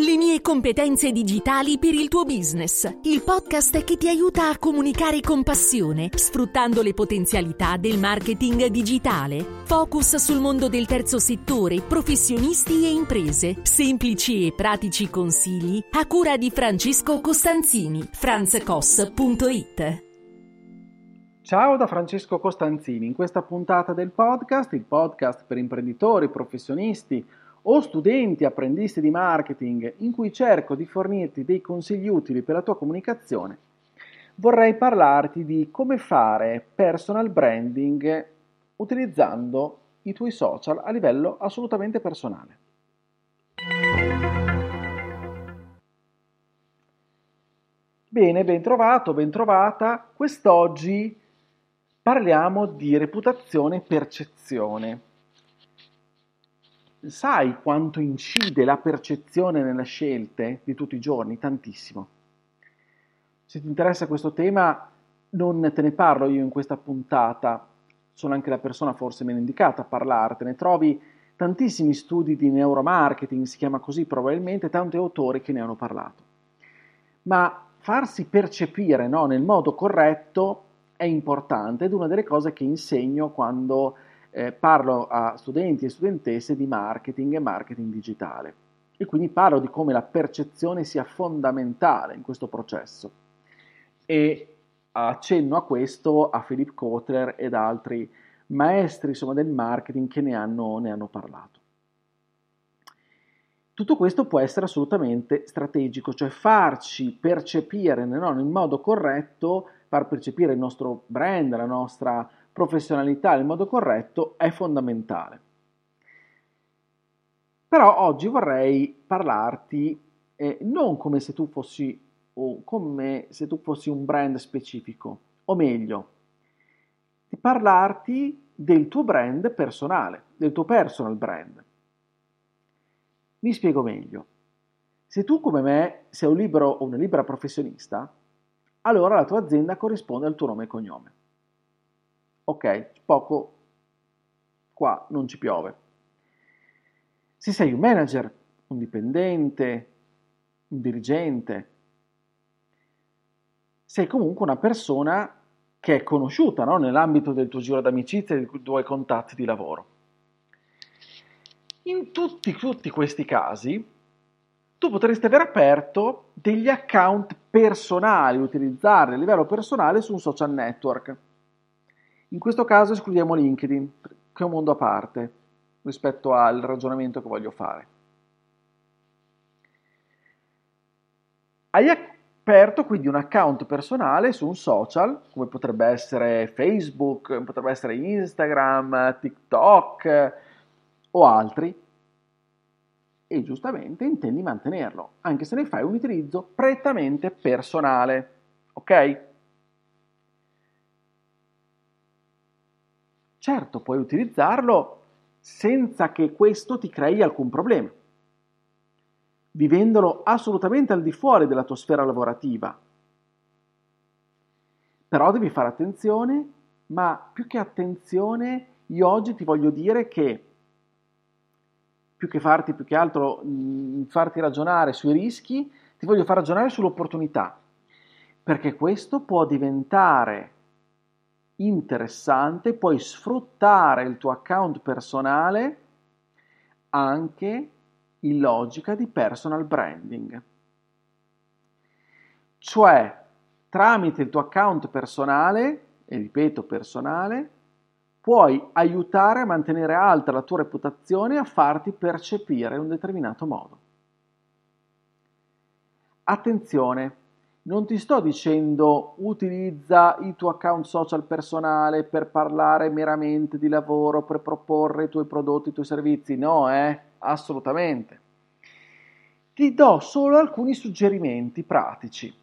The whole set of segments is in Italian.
Le mie competenze digitali per il tuo business. Il podcast che ti aiuta a comunicare con passione, sfruttando le potenzialità del marketing digitale. Focus sul mondo del terzo settore, professionisti e imprese. Semplici e pratici consigli a cura di Francesco Costanzini. franzcos.it Ciao da Francesco Costanzini. In questa puntata del podcast, il podcast per imprenditori, professionisti, o studenti apprendisti di marketing in cui cerco di fornirti dei consigli utili per la tua comunicazione, vorrei parlarti di come fare personal branding utilizzando i tuoi social a livello assolutamente personale. Bene, ben trovato, ben trovata. Quest'oggi parliamo di reputazione e percezione sai quanto incide la percezione nelle scelte di tutti i giorni? Tantissimo. Se ti interessa questo tema, non te ne parlo io in questa puntata, sono anche la persona forse meno indicata a parlartene. Trovi tantissimi studi di neuromarketing, si chiama così probabilmente, tanti autori che ne hanno parlato. Ma farsi percepire no, nel modo corretto è importante ed una delle cose che insegno quando eh, parlo a studenti e studentesse di marketing e marketing digitale e quindi parlo di come la percezione sia fondamentale in questo processo e accenno a questo a Philip Kotler ed altri maestri insomma, del marketing che ne hanno, ne hanno parlato. Tutto questo può essere assolutamente strategico, cioè farci percepire no, nel modo corretto, far percepire il nostro brand, la nostra professionalità in modo corretto è fondamentale. Però oggi vorrei parlarti eh, non come se tu fossi o come se tu fossi un brand specifico, o meglio, di parlarti del tuo brand personale, del tuo personal brand. Mi spiego meglio. Se tu come me sei un libero o una libera professionista, allora la tua azienda corrisponde al tuo nome e cognome ok, poco qua non ci piove. Se sei un manager, un dipendente, un dirigente, sei comunque una persona che è conosciuta no? nell'ambito del tuo giro d'amicizia e dei tuoi contatti di lavoro. In tutti, tutti questi casi, tu potresti aver aperto degli account personali, utilizzarli a livello personale su un social network in questo caso escludiamo LinkedIn, che è un mondo a parte rispetto al ragionamento che voglio fare. Hai aperto quindi un account personale su un social, come potrebbe essere Facebook, potrebbe essere Instagram, TikTok o altri, e giustamente intendi mantenerlo, anche se ne fai un utilizzo prettamente personale. Ok? Certo, puoi utilizzarlo senza che questo ti crei alcun problema, vivendolo assolutamente al di fuori della tua sfera lavorativa. Però devi fare attenzione, ma più che attenzione, io oggi ti voglio dire che più che farti più che altro mh, mm, farti ragionare sui rischi, ti voglio far ragionare sull'opportunità, perché questo può diventare interessante, puoi sfruttare il tuo account personale anche in logica di personal branding. Cioè, tramite il tuo account personale, e ripeto personale, puoi aiutare a mantenere alta la tua reputazione e a farti percepire in un determinato modo. Attenzione, non ti sto dicendo utilizza il tuo account social personale per parlare meramente di lavoro, per proporre i tuoi prodotti, i tuoi servizi. No, eh, assolutamente. Ti do solo alcuni suggerimenti pratici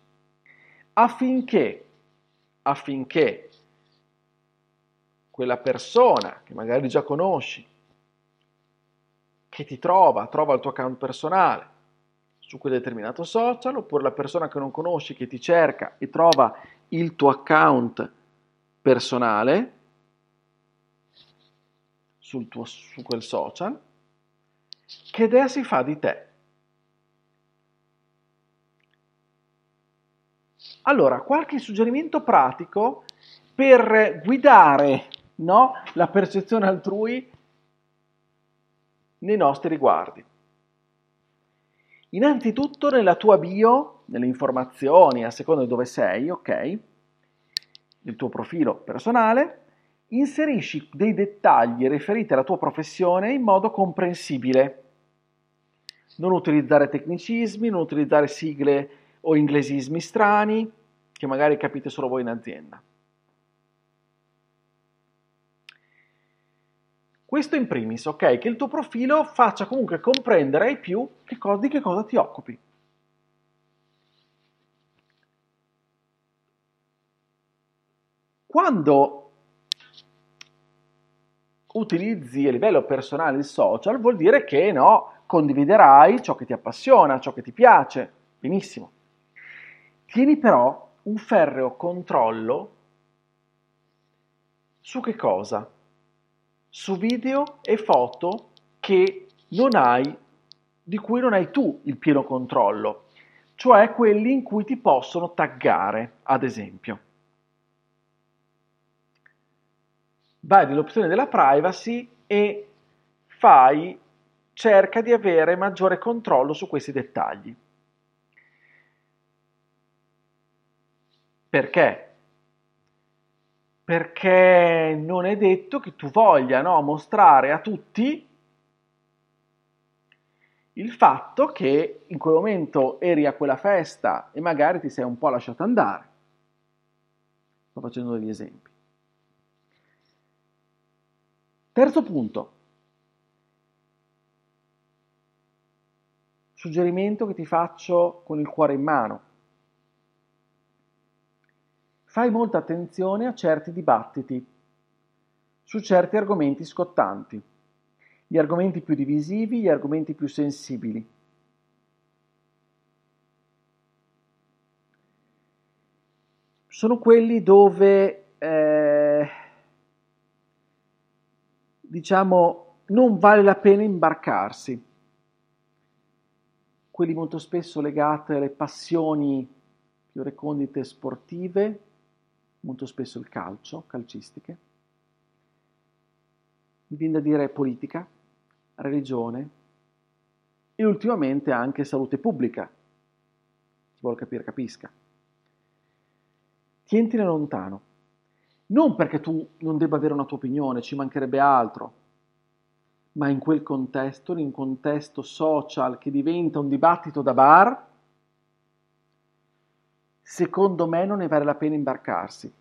affinché, affinché quella persona che magari già conosci, che ti trova, trova il tuo account personale, su quel determinato social, oppure la persona che non conosci che ti cerca e trova il tuo account personale sul tuo, su quel social, che idea si fa di te? Allora, qualche suggerimento pratico per guidare no, la percezione altrui nei nostri riguardi. Innanzitutto nella tua bio, nelle informazioni, a seconda di dove sei, ok? Nel tuo profilo personale, inserisci dei dettagli riferiti alla tua professione in modo comprensibile. Non utilizzare tecnicismi, non utilizzare sigle o inglesismi strani che magari capite solo voi in azienda. Questo in primis, ok? Che il tuo profilo faccia comunque comprendere ai più che cosa, di che cosa ti occupi. Quando utilizzi a livello personale il social, vuol dire che no, condividerai ciò che ti appassiona, ciò che ti piace. Benissimo. Tieni però un ferreo controllo su che cosa? Su video e foto che non hai, di cui non hai tu il pieno controllo, cioè quelli in cui ti possono taggare, ad esempio. vai nell'opzione della privacy e fai, cerca di avere maggiore controllo su questi dettagli. Perché? Perché non è detto che tu voglia no, mostrare a tutti il fatto che in quel momento eri a quella festa e magari ti sei un po' lasciato andare. Sto facendo degli esempi. Terzo punto. Suggerimento che ti faccio con il cuore in mano. Fai molta attenzione a certi dibattiti su certi argomenti scottanti, gli argomenti più divisivi, gli argomenti più sensibili. Sono quelli dove eh, diciamo, non vale la pena imbarcarsi. Quelli molto spesso legati alle passioni più recondite sportive, molto spesso il calcio, calcistiche. Mi viene da dire politica, religione e ultimamente anche salute pubblica. Chi vuole capire capisca. Tientine lontano non perché tu non debba avere una tua opinione, ci mancherebbe altro, ma in quel contesto, in un contesto social che diventa un dibattito da bar, secondo me non ne vale la pena imbarcarsi,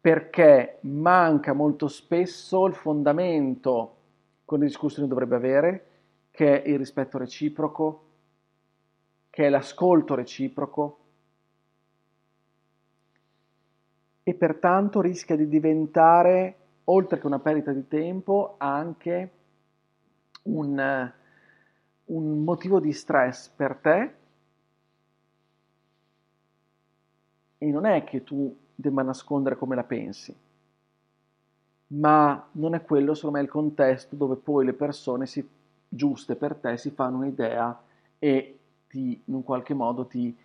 perché manca molto spesso il fondamento che una discussione dovrebbe avere, che è il rispetto reciproco, che è l'ascolto reciproco, e pertanto rischia di diventare, oltre che una perdita di tempo, anche un, un motivo di stress per te. E non è che tu debba nascondere come la pensi, ma non è quello, secondo me, il contesto dove poi le persone si, giuste per te si fanno un'idea e ti, in un qualche modo ti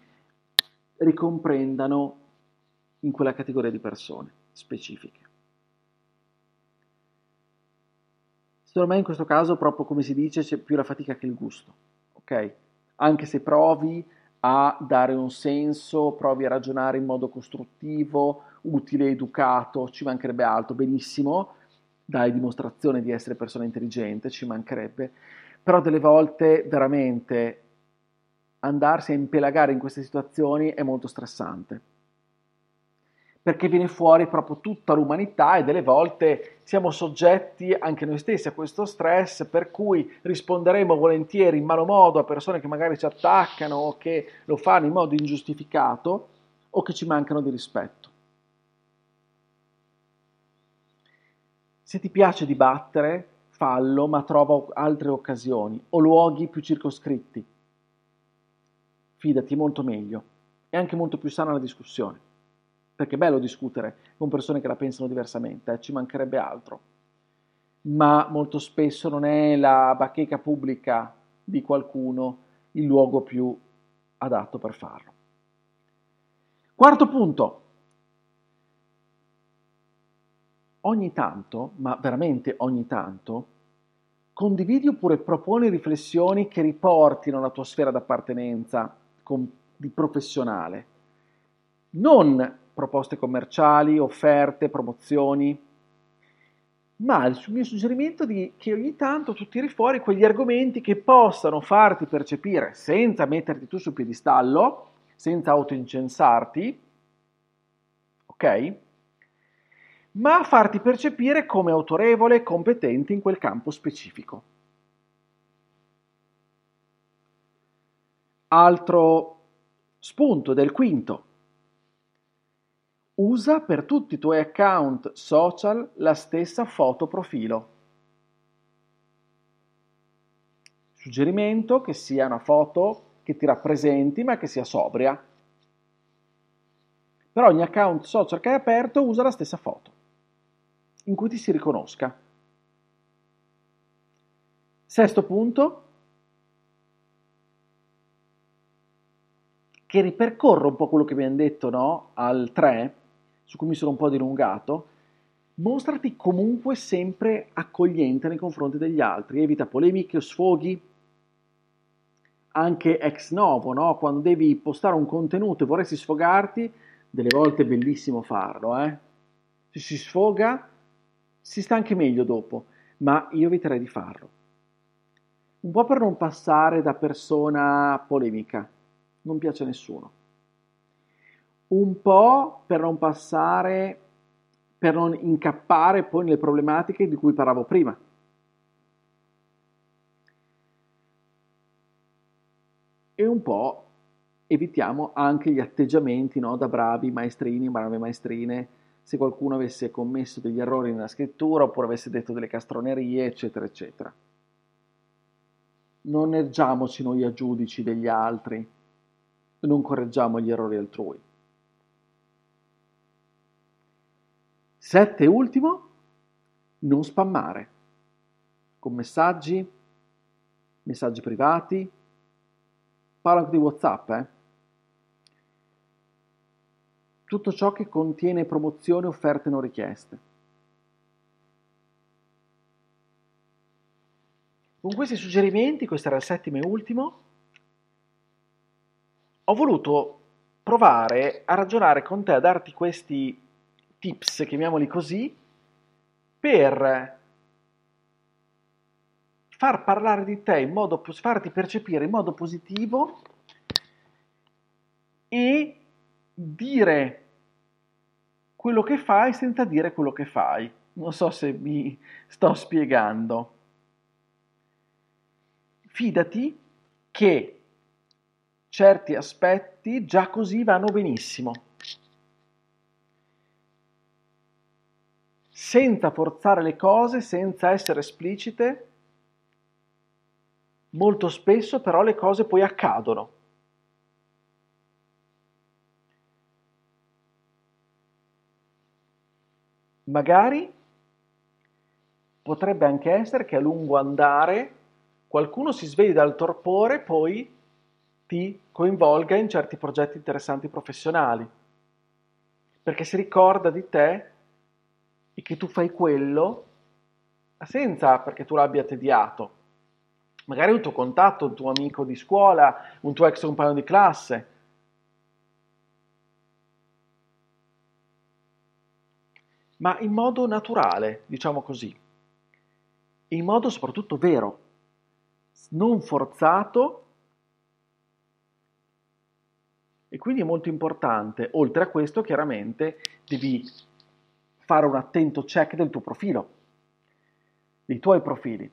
ricomprendano in quella categoria di persone specifiche. Secondo me in questo caso, proprio come si dice, c'è più la fatica che il gusto, ok? Anche se provi a dare un senso, provi a ragionare in modo costruttivo, utile, educato, ci mancherebbe altro, benissimo, dai dimostrazione di essere persona intelligente, ci mancherebbe, però delle volte veramente andarsi a impelagare in queste situazioni è molto stressante perché viene fuori proprio tutta l'umanità e delle volte siamo soggetti anche noi stessi a questo stress, per cui risponderemo volentieri in malo modo a persone che magari ci attaccano o che lo fanno in modo ingiustificato o che ci mancano di rispetto. Se ti piace dibattere, fallo, ma trova altre occasioni o luoghi più circoscritti. Fidati, molto meglio. È anche molto più sana la discussione perché è bello discutere con persone che la pensano diversamente, eh, ci mancherebbe altro, ma molto spesso non è la bacheca pubblica di qualcuno il luogo più adatto per farlo. Quarto punto. Ogni tanto, ma veramente ogni tanto, condividi oppure proponi riflessioni che riportino la tua sfera d'appartenenza di professionale. Non proposte commerciali, offerte, promozioni, ma il mio suggerimento è che ogni tanto tu tiri fuori quegli argomenti che possano farti percepire, senza metterti tu sul piedistallo, senza autoincensarti, ok? Ma farti percepire come autorevole e competente in quel campo specifico. Altro spunto del quinto. Usa per tutti i tuoi account social la stessa foto profilo. Suggerimento che sia una foto che ti rappresenti ma che sia sobria. Per ogni account social che hai aperto usa la stessa foto, in cui ti si riconosca. Sesto punto, che ripercorre un po' quello che abbiamo detto no? al 3, su cui mi sono un po' dilungato, mostrati comunque sempre accogliente nei confronti degli altri, evita polemiche o sfoghi, anche ex novo, no? quando devi postare un contenuto e vorresti sfogarti, delle volte è bellissimo farlo, eh? se si sfoga si sta anche meglio dopo, ma io eviterei di farlo. Un po' per non passare da persona polemica, non piace a nessuno un po' per non passare, per non incappare poi nelle problematiche di cui parlavo prima. E un po' evitiamo anche gli atteggiamenti no, da bravi maestrini, brave maestrine, se qualcuno avesse commesso degli errori nella scrittura oppure avesse detto delle castronerie, eccetera, eccetera. Non ergiamoci noi a giudici degli altri, non correggiamo gli errori altrui. Sette ultimo, non spammare con messaggi, messaggi privati, parlo anche di Whatsapp, eh? tutto ciò che contiene promozioni, offerte non richieste. Con questi suggerimenti, questo era il settimo e ultimo, ho voluto provare a ragionare con te, a darti questi tips, chiamiamoli così, per far parlare di te in modo, farti percepire in modo positivo e dire quello che fai senza dire quello che fai. Non so se mi sto spiegando. Fidati che certi aspetti già così vanno benissimo. Senza forzare le cose, senza essere esplicite. Molto spesso però le cose poi accadono. Magari potrebbe anche essere che a lungo andare qualcuno si svegli dal torpore poi ti coinvolga in certi progetti interessanti professionali, perché si ricorda di te e che tu fai quello senza perché tu l'abbia tediato. Magari un tuo contatto, un tuo amico di scuola, un tuo ex compagno di classe. Ma in modo naturale, diciamo così. In modo soprattutto vero, non forzato. E quindi è molto importante, oltre a questo chiaramente devi fare un attento check del tuo profilo, dei tuoi profili.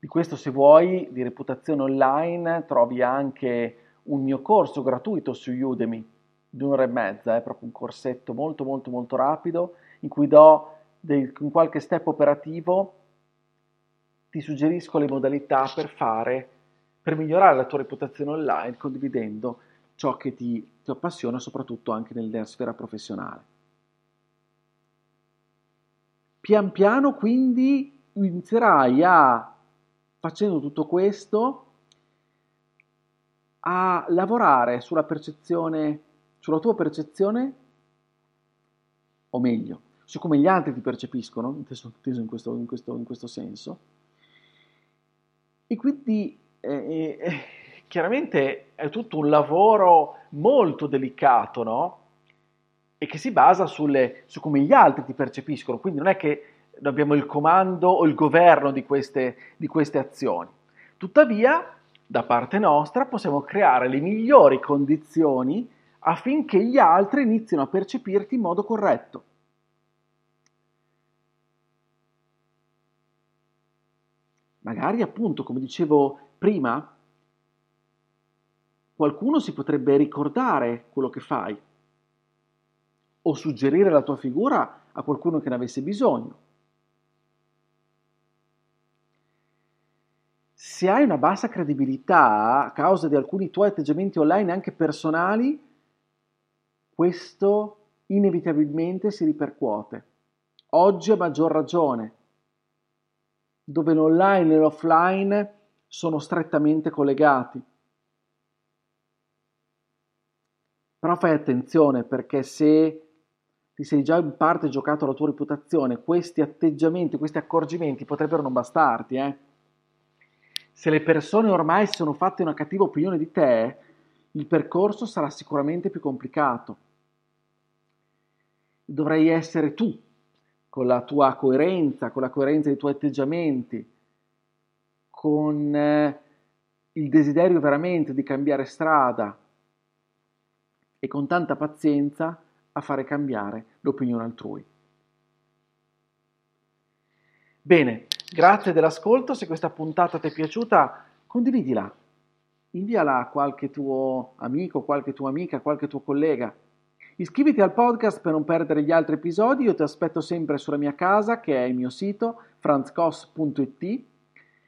Di questo se vuoi, di reputazione online, trovi anche un mio corso gratuito su Udemy di un'ora e mezza, è proprio un corsetto molto molto molto rapido in cui do del, in qualche step operativo ti suggerisco le modalità per fare, per migliorare la tua reputazione online condividendo ciò che ti, ti appassiona, soprattutto anche nella sfera professionale. Pian piano quindi inizierai a, facendo tutto questo, a lavorare sulla percezione, sulla tua percezione, o meglio, su come gli altri ti percepiscono, inteso, in, questo, in, questo, in, questo, senso. E quindi eh, eh, chiaramente è tutto un lavoro molto delicato, no? E che si basa sulle, su come gli altri ti percepiscono, quindi non è che abbiamo il comando o il governo di queste, di queste azioni. Tuttavia, da parte nostra possiamo creare le migliori condizioni affinché gli altri inizino a percepirti in modo corretto. Magari appunto, come dicevo prima, qualcuno si potrebbe ricordare quello che fai o suggerire la tua figura a qualcuno che ne avesse bisogno. se hai una bassa credibilità a causa di alcuni tuoi atteggiamenti online anche personali, questo inevitabilmente si ripercuote. Oggi a maggior ragione, dove l'online e l'offline sono strettamente collegati. Però fai attenzione perché se ti sei già in parte giocato la tua reputazione, questi atteggiamenti, questi accorgimenti potrebbero non bastarti, eh? Se le persone ormai si sono fatte una cattiva opinione di te, il percorso sarà sicuramente più complicato. Dovrai essere tu, con la tua coerenza, con la coerenza dei tuoi atteggiamenti, con eh, il desiderio veramente di cambiare strada e con tanta pazienza a fare cambiare l'opinione altrui. Bene, Grazie dell'ascolto, se questa puntata ti è piaciuta condividila, inviala a qualche tuo amico, qualche tua amica, qualche tuo collega. Iscriviti al podcast per non perdere gli altri episodi, io ti aspetto sempre sulla mia casa che è il mio sito franzcos.it,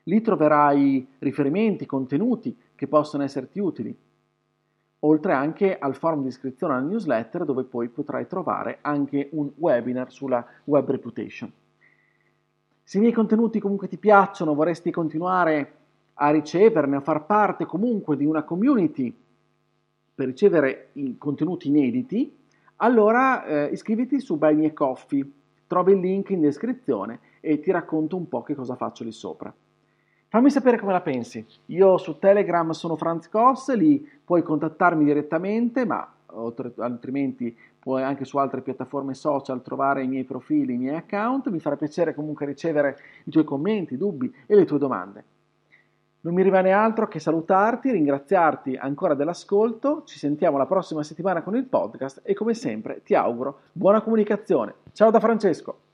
lì troverai riferimenti, contenuti che possono esserti utili, oltre anche al forum di iscrizione alla newsletter dove poi potrai trovare anche un webinar sulla web reputation. Se i miei contenuti comunque ti piacciono, vorresti continuare a riceverne, a far parte comunque di una community per ricevere i contenuti inediti, allora eh, iscriviti su Buy Me Coffee, trovi il link in descrizione e ti racconto un po' che cosa faccio lì sopra. Fammi sapere come la pensi. Io su Telegram sono Franz Koss, lì puoi contattarmi direttamente, ma altrimenti puoi anche su altre piattaforme social trovare i miei profili, i miei account, mi farà piacere comunque ricevere i tuoi commenti, dubbi e le tue domande. Non mi rimane altro che salutarti, ringraziarti ancora dell'ascolto, ci sentiamo la prossima settimana con il podcast e come sempre ti auguro buona comunicazione. Ciao da Francesco!